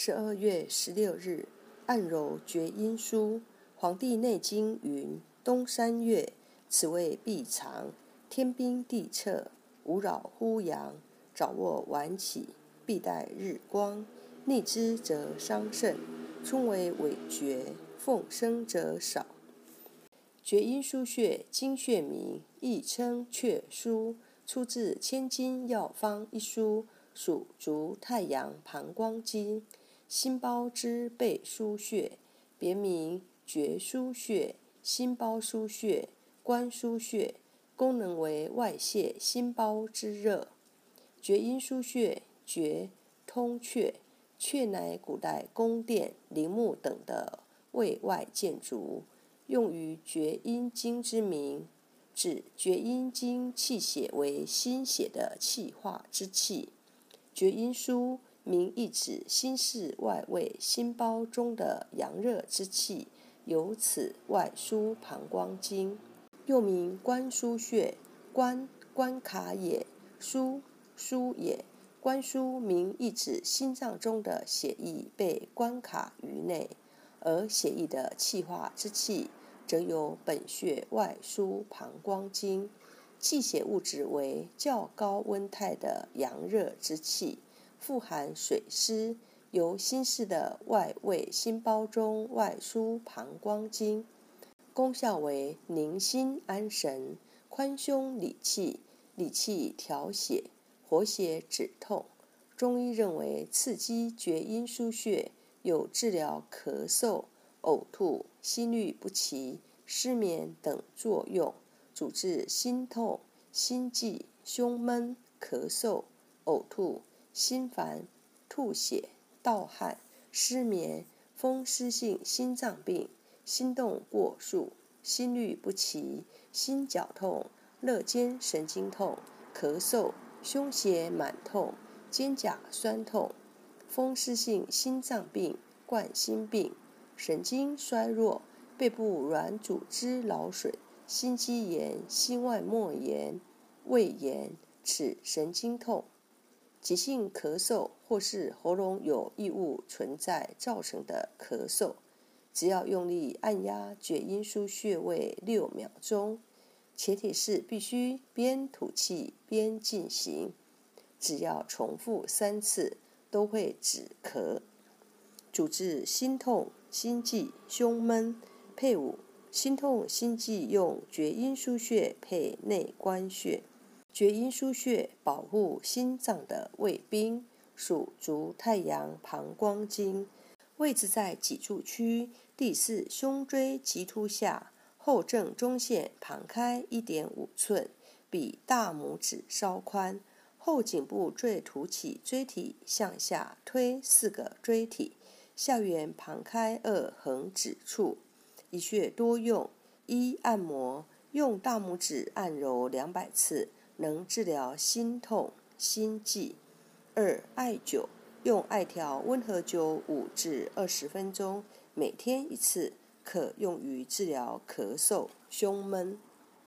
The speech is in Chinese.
十二月十六日，按揉厥阴腧。《黄帝内经》云：“冬三月，此谓闭藏，天兵地彻，无扰乎阳。早卧晚起，必待日光。逆之则伤肾。春为痿厥，奉生者少。厥阴腧穴，经穴名，亦称雀腧，出自《千金药方》一书，属足太阳膀胱经。心包之背腧穴，别名厥腧穴、心包腧穴、关腧穴，功能为外泄心包之热。厥阴腧穴，厥通阙，阙乃古代宫殿、陵墓等的卫外建筑，用于厥阴经之名，指厥阴经气血为心血的气化之气。厥阴腧。名意指心室外位心包中的阳热之气，由此外输膀胱经，又名关腧穴。关关卡也，输输也。关输名意指心脏中的血液被关卡于内，而血液的气化之气，则由本穴外输膀胱经。气血物质为较高温态的阳热之气。富含水湿，由心室的外位心包中外输膀胱经，功效为宁心安神、宽胸理气、理气调血、活血止痛。中医认为刺激厥阴腧穴有治疗咳嗽、呕吐、心律不齐、失眠等作用，主治心痛、心悸、胸闷、咳嗽、呕吐。心烦、吐血、盗汗、失眠、风湿性心脏病、心动过速、心律不齐、心绞痛、肋间神经痛、咳嗽、胸胁满痛、肩胛酸痛、风湿性心脏病、冠心病、神经衰弱、背部软组织劳损、心肌炎、心外膜炎、胃炎、齿神经痛。急性咳嗽或是喉咙有异物存在造成的咳嗽，只要用力按压厥阴腧穴位六秒钟，前提是必须边吐气边进行，只要重复三次都会止咳。主治心痛、心悸、胸闷。配伍心痛、心悸用厥阴腧穴配内关穴。厥阴腧穴保护心脏的卫兵，属足太阳膀胱经，位置在脊柱区第四胸椎棘突下后正中线旁开一点五寸，比大拇指稍宽。后颈部最凸起椎体向下推四个椎体，下缘旁开二横指处。一穴多用：一按摩，用大拇指按揉两百次。能治疗心痛、心悸。二、艾灸，用艾条温和灸五至二十分钟，每天一次，可用于治疗咳嗽、胸闷。